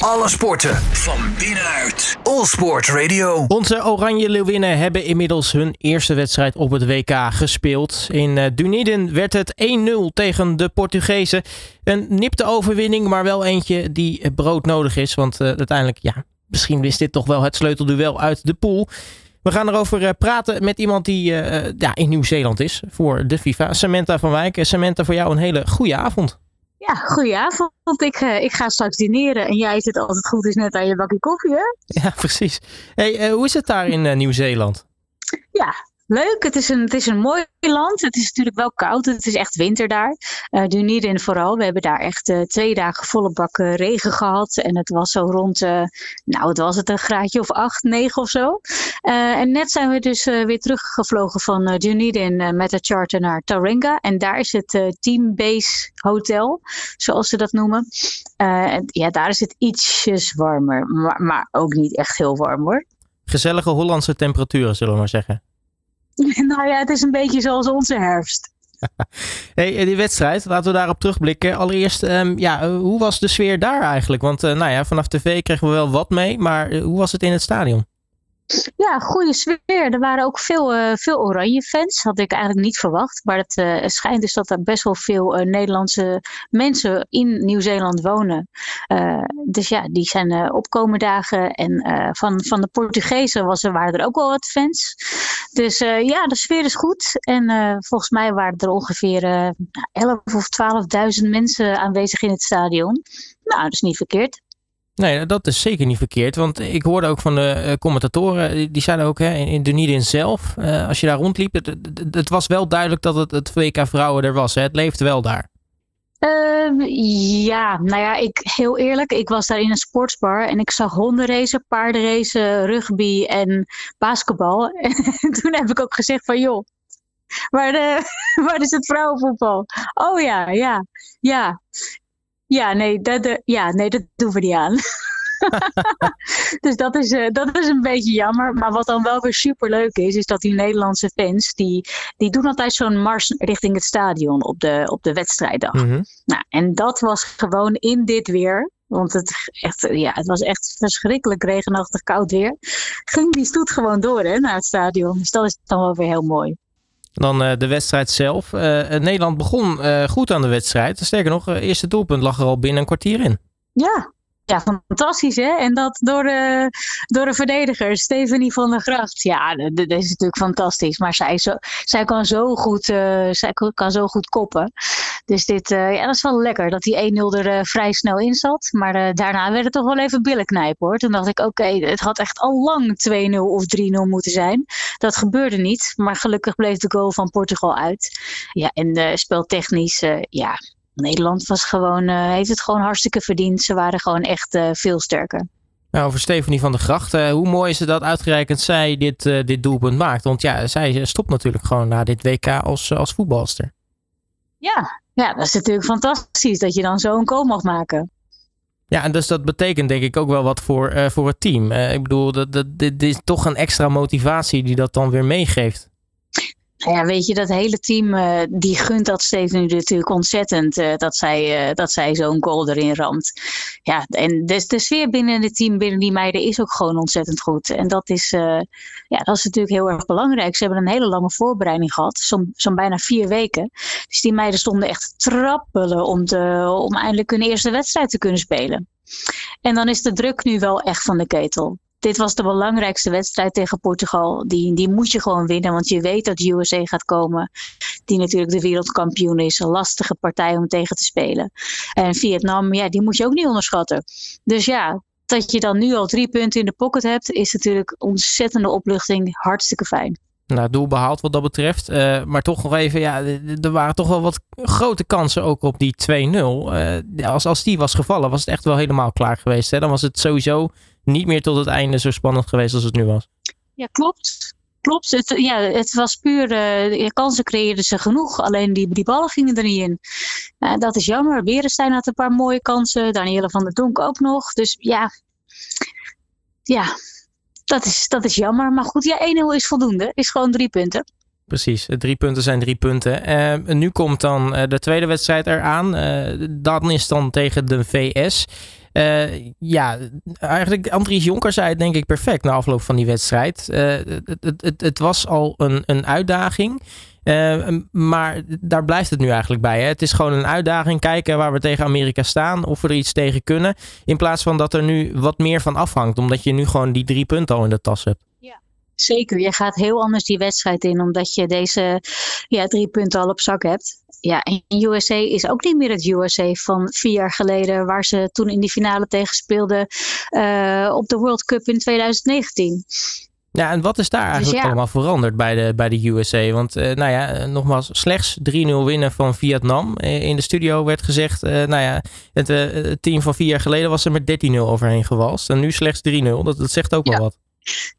Alle sporten van binnenuit. All Sport Radio. Onze Oranje Leeuwinnen hebben inmiddels hun eerste wedstrijd op het WK gespeeld. In uh, Dunedin werd het 1-0 tegen de Portugezen. Een nipte overwinning, maar wel eentje die brood nodig is. Want uh, uiteindelijk, ja, misschien wist dit toch wel het sleutelduel uit de pool. We gaan erover praten met iemand die ja, in Nieuw-Zeeland is voor de FIFA. Samantha van Wijk. Samantha, voor jou een hele goede avond. Ja, goedenavond. Ik, uh, ik ga straks dineren en jij zit altijd goed is net aan je bakje koffie, hè? Ja, precies. Hey, uh, hoe is het daar in uh, Nieuw-Zeeland? Ja, leuk. Het is, een, het is een mooi land. Het is natuurlijk wel koud. Het is echt winter daar. Uh, Dunedin vooral. We hebben daar echt uh, twee dagen volle bak uh, regen gehad. En het was zo rond, nou het was het een graadje of acht, negen of zo. en net zijn we dus weer teruggevlogen van Dunedin met de charter naar Taringa. En daar is het Team Base Hotel, zoals ze dat noemen. en ja, daar is het ietsjes warmer. Maar, maar ook niet echt heel warm hoor. Gezellige Hollandse temperaturen, zullen we maar zeggen. nou ja, het is een beetje zoals onze herfst. hey, die wedstrijd, laten we daarop terugblikken. Allereerst, um, ja, hoe was de sfeer daar eigenlijk? Want uh, nou ja, vanaf tv kregen we wel wat mee, maar uh, hoe was het in het stadion? Ja, goede sfeer. Er waren ook veel, uh, veel oranje fans. Had ik eigenlijk niet verwacht. Maar het, uh, schijnt dus dat er best wel veel uh, Nederlandse mensen in Nieuw-Zeeland wonen. dus ja, die zijn opkomendagen. En van, van de Portugezen was er, waren er ook wel wat fans. Dus ja, de sfeer is goed. En volgens mij waren er ongeveer 11 of 12.000 mensen aanwezig in het stadion. Nou, dat is niet verkeerd. Nee, dat is zeker niet verkeerd. Want ik hoorde ook van de uh, commentatoren, die zeiden ook hè, in, in Dunedin zelf, uh, als je daar rondliep, het, was wel duidelijk dat het, het WK vrouwen er was. Hè? Het leefde wel daar. Uh, ja, nou ja, ik, heel eerlijk, ik was daar in een sportsbar en ik zag hondenracen, paardenracen, rugby en basketbal. En toen heb ik ook gezegd van joh, waar, de, waar is het vrouwenvoetbal? Oh ja, ja, ja. Ja, nee, dat, uh, ja, nee, dat doen we niet aan. dus dat is, uh, dat is een beetje jammer. Maar wat dan wel weer super leuk is, is dat die Nederlandse fans, die, die doen altijd zo'n mars richting het stadion op de, op de wedstrijddag. Mm -hmm. Nou, en dat was gewoon in dit weer. Want het, echt, ja, het was echt verschrikkelijk regenachtig koud weer. Ging die stoet gewoon door hè, naar het stadion. Dus dat is dan wel weer heel mooi. Dan uh, de wedstrijd zelf. Uh, Nederland begon uh, goed aan de wedstrijd. Sterker nog, het eerste doelpunt lag er al binnen een kwartier in. Ja, ja, fantastisch hè. En dat door de, door de verdediger, Stephanie van der Gracht. Ja, dat, is natuurlijk fantastisch. Maar zij, zo, zij, kan, zo goed, uh, zij kan zo goed koppen. Dus dit, uh, ja, dat is wel lekker dat die 1-0 er uh, vrij snel in zat. Maar daarna werd het toch wel even billen knijpen hoor. Toen dacht ik, oké, het had echt al lang 2-0 of 3-0 moeten zijn. Dat gebeurde niet. Maar gelukkig bleef de goal van Portugal uit. Ja, en speltechnisch, ja, Nederland was gewoon, uh, heeft het gewoon hartstikke verdiend. Ze waren gewoon echt uh, veel sterker. Nou, over Stephanie van der Gracht. Uh, hoe mooi is het dat uitgerekend zij dit, dit doelpunt maakt? Want ja, zij stopt natuurlijk gewoon na dit WK als, als voetbalster. Ja, ja, dat is natuurlijk fantastisch dat je dan zo'n goal mag maken. Ja, en dus dat betekent denk ik ook wel wat voor, voor het team. ik bedoel, dat, dat, dit is toch een extra motivatie die dat dan weer meegeeft. Ja, weet je, dat hele team uh, die gunt dat Steven nu natuurlijk ontzettend uh, dat zij, uh, dat zij zo'n goal erin ramt. Ja, en de, de sfeer binnen het team, binnen die meiden, is ook gewoon ontzettend goed. En dat is, ja, dat is natuurlijk heel erg belangrijk. Ze hebben een hele lange voorbereiding gehad, zo'n zo bijna vier weken. Dus die meiden stonden echt trappelen om, te, om eindelijk hun eerste wedstrijd te kunnen spelen. En dan is de druk nu wel echt van de ketel dit was de belangrijkste wedstrijd tegen Portugal. Die, die moet je gewoon winnen, want je weet dat USA gaat komen. Die natuurlijk de wereldkampioen is. Een lastige partij om tegen te spelen. En Vietnam, ja, die moet je ook niet onderschatten. Dus ja, dat je dan nu al drie punten in de pocket hebt, is natuurlijk ontzettende opluchting. Hartstikke fijn. Nou, doel behaald wat dat betreft. Uh, maar toch nog even, ja, er waren toch wel wat grote kansen ook op die 2-0. Uh, als, als die was gevallen, was het echt wel helemaal klaar geweest. Hè? Dan was het sowieso niet meer tot het einde zo spannend geweest als het nu was. Ja, klopt. Klopt, het, ja, het was puur, uh, kansen creëerden ze genoeg, alleen die, die ballen gingen er niet in. Uh, dat is jammer. Berenstein had een paar mooie kansen, Danielle van der Donk ook nog. Dus ja, ja dat, is, dat is jammer. Maar goed, ja, 1-0 is voldoende. Is gewoon drie punten. Precies, drie punten zijn drie punten. Uh, nu komt dan de tweede wedstrijd eraan. Dat is dan tegen de VS. ja, eigenlijk Andries Jonker zei het denk ik perfect na afloop van die wedstrijd. Het, het, het, het, was al een, een uitdaging. maar daar blijft het nu eigenlijk bij. Hè? Het is gewoon een uitdaging. Kijken waar we tegen Amerika staan. Of we er iets tegen kunnen. In plaats van dat er nu wat meer van afhangt. Omdat je nu gewoon die drie punten al in de tas hebt. Zeker, je gaat heel anders die wedstrijd in, omdat je deze ja, drie punten al op zak hebt. Ja, en USA is ook niet meer het USA van vier jaar geleden, waar ze toen in die finale tegen speelden uh, op de World Cup in 2019. Ja, en wat is daar dus eigenlijk allemaal veranderd bij de, bij de USA? Want, uh, nou ja, nogmaals, slechts 3-0 winnen van Vietnam. Eh, in de studio werd gezegd, uh, nou ja, het, het, team van vier jaar geleden was er met 13-0 overheen gewalst. En nu slechts 3-0. Dat, dat zegt ook wel wat.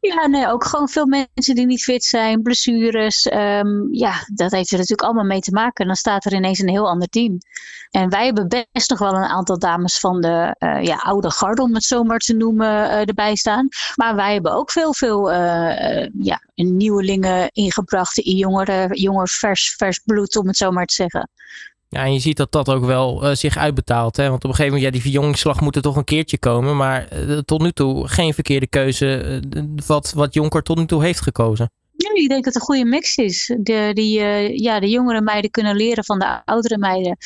Ja, nee, ook gewoon veel mensen die niet fit zijn, blessures. Um, ja, dat heeft er natuurlijk allemaal mee te maken. Dan staat er ineens een heel ander team. En wij hebben best nog wel een aantal dames van de uh, ja, oude garde, om het zo maar te noemen, uh, erbij staan. Maar wij hebben ook veel, veel uh, ja, nieuwelingen ingebracht, jongeren, jonger vers, vers bloed, om het zo maar te zeggen. Ja, en je ziet dat dat ook wel uh, zich uitbetaalt. Hè? Want op een gegeven moment, ja, die verjongingsslag moet er toch een keertje komen. Maar uh, tot nu toe geen verkeerde keuze uh, wat, wat Jonker tot nu toe heeft gekozen. Ja, ik denk dat het een goede mix is. De, die, ja, de jongere meiden kunnen leren van de oudere meiden.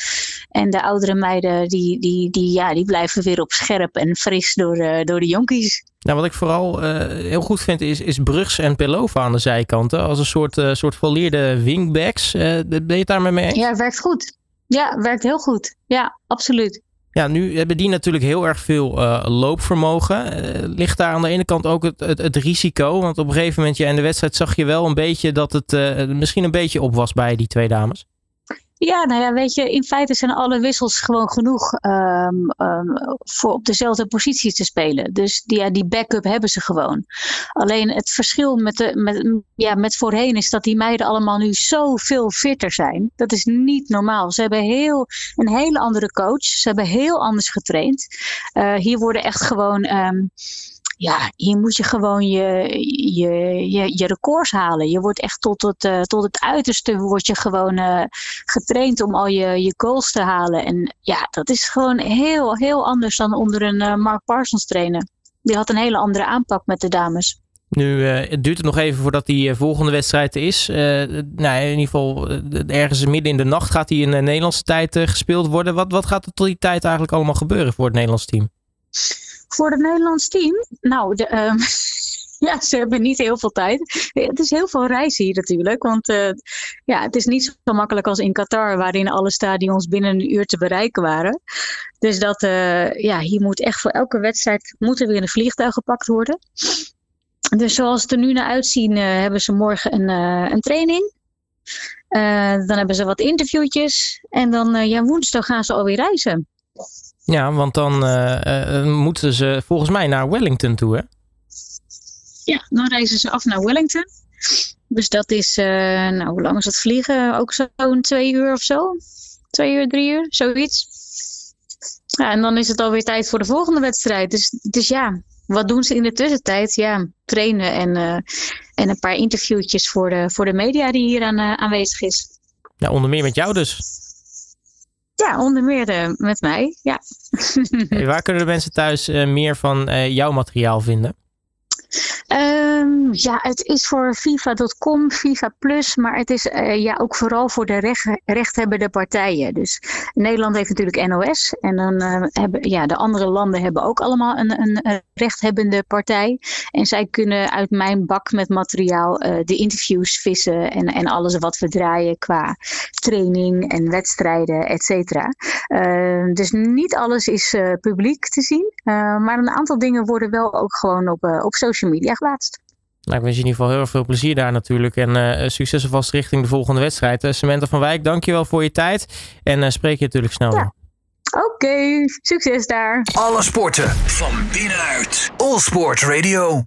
En de oudere meiden die, die, die, ja, die blijven weer op scherp en fris door, door de jonkies. Nou, wat ik vooral heel goed vind is, is Brugs en Pelova aan de zijkanten. Als een soort, soort volleerde wingbacks. ben je het daarmee mee eens? Ja, het werkt goed. Ja, werkt heel goed. Ja, absoluut. Ja, nu hebben die natuurlijk heel erg veel uh, loopvermogen. Uh, ligt daar aan de ene kant ook het, het, risico? Want op een gegeven moment, ja, in de wedstrijd zag je wel een beetje dat het uh, misschien een beetje op was bij die twee dames. Ja, nou ja, weet je, in feite zijn alle wissels gewoon genoeg um, voor op dezelfde positie te spelen. Dus die, ja, die backup hebben ze gewoon. Alleen het verschil met, de, met, ja, met voorheen is dat die meiden allemaal nu zoveel fitter zijn. Dat is niet normaal. Ze hebben heel, een hele andere coach. Ze hebben heel anders getraind. Uh, hier worden echt gewoon. Um, ja, hier moet je gewoon je, je, je, je records halen. Je wordt echt tot het, uh, tot het uiterste word je gewoon uh, getraind om al je, je goals te halen. En ja, dat is gewoon heel, heel anders dan onder een uh, Mark Parsons trainer. Die had een hele andere aanpak met de dames. Nu duurt het nog even voordat die volgende wedstrijd is. Nou, in ieder geval ergens midden in de nacht gaat die in de Nederlandse tijd gespeeld worden. Wat, wat gaat er tot die tijd eigenlijk allemaal gebeuren voor het Nederlands team? Voor het Nederlands team? Nou, de, um, ja, ze hebben niet heel veel tijd. Het is heel veel reizen hier natuurlijk. Want uh, ja, het is niet zo makkelijk als in Qatar, waarin alle stadions binnen een uur te bereiken waren. Dus dat, uh, ja, hier moet echt voor elke wedstrijd moet er weer een vliegtuig gepakt worden. Dus zoals het er nu naar uitzien, uh, hebben ze morgen een, een training. dan hebben ze wat interviewtjes. En dan ja, woensdag gaan ze alweer reizen. Ja, want dan uh, moeten ze volgens mij naar Wellington toe, hè? Ja, dan reizen ze af naar Wellington. Dus dat is, nou, hoe lang is dat vliegen? Ook zo'n twee uur of zo? Twee uur, drie uur, zoiets. Ja, en dan is het alweer tijd voor de volgende wedstrijd. Dus, dus ja, wat doen ze in de tussentijd? Ja, trainen en, uh, en een paar interviewtjes voor de, voor de media die hier aan, uh, aanwezig is. Ja, onder meer met jou dus. Ja, onder meer uh, met mij, ja. Waar kunnen de mensen thuis uh, meer van uh, jouw materiaal vinden? Um, ja, het is voor FIFA.com, FIFA Plus, maar het is uh, ja, ook vooral voor de recht, rechthebbende partijen. Dus Nederland heeft natuurlijk NOS en dan uh, hebben ja, de andere landen hebben ook allemaal een, een, rechthebbende partij. En zij kunnen uit mijn bak met materiaal uh, de interviews vissen en, en alles wat we draaien qua training en wedstrijden, et cetera. Ehm, dus niet alles is publiek te zien, maar een aantal dingen worden wel ook gewoon op, op social media geplaatst. Nou, ik wens je in ieder geval heel veel plezier daar natuurlijk. En uh, succes alvast richting de volgende wedstrijd. Uh, Samantha van Wijk, dankjewel voor je tijd. En uh, spreek je natuurlijk snel ja. Oké, okay, succes daar. Alle sporten van binnenuit. All Sport Radio.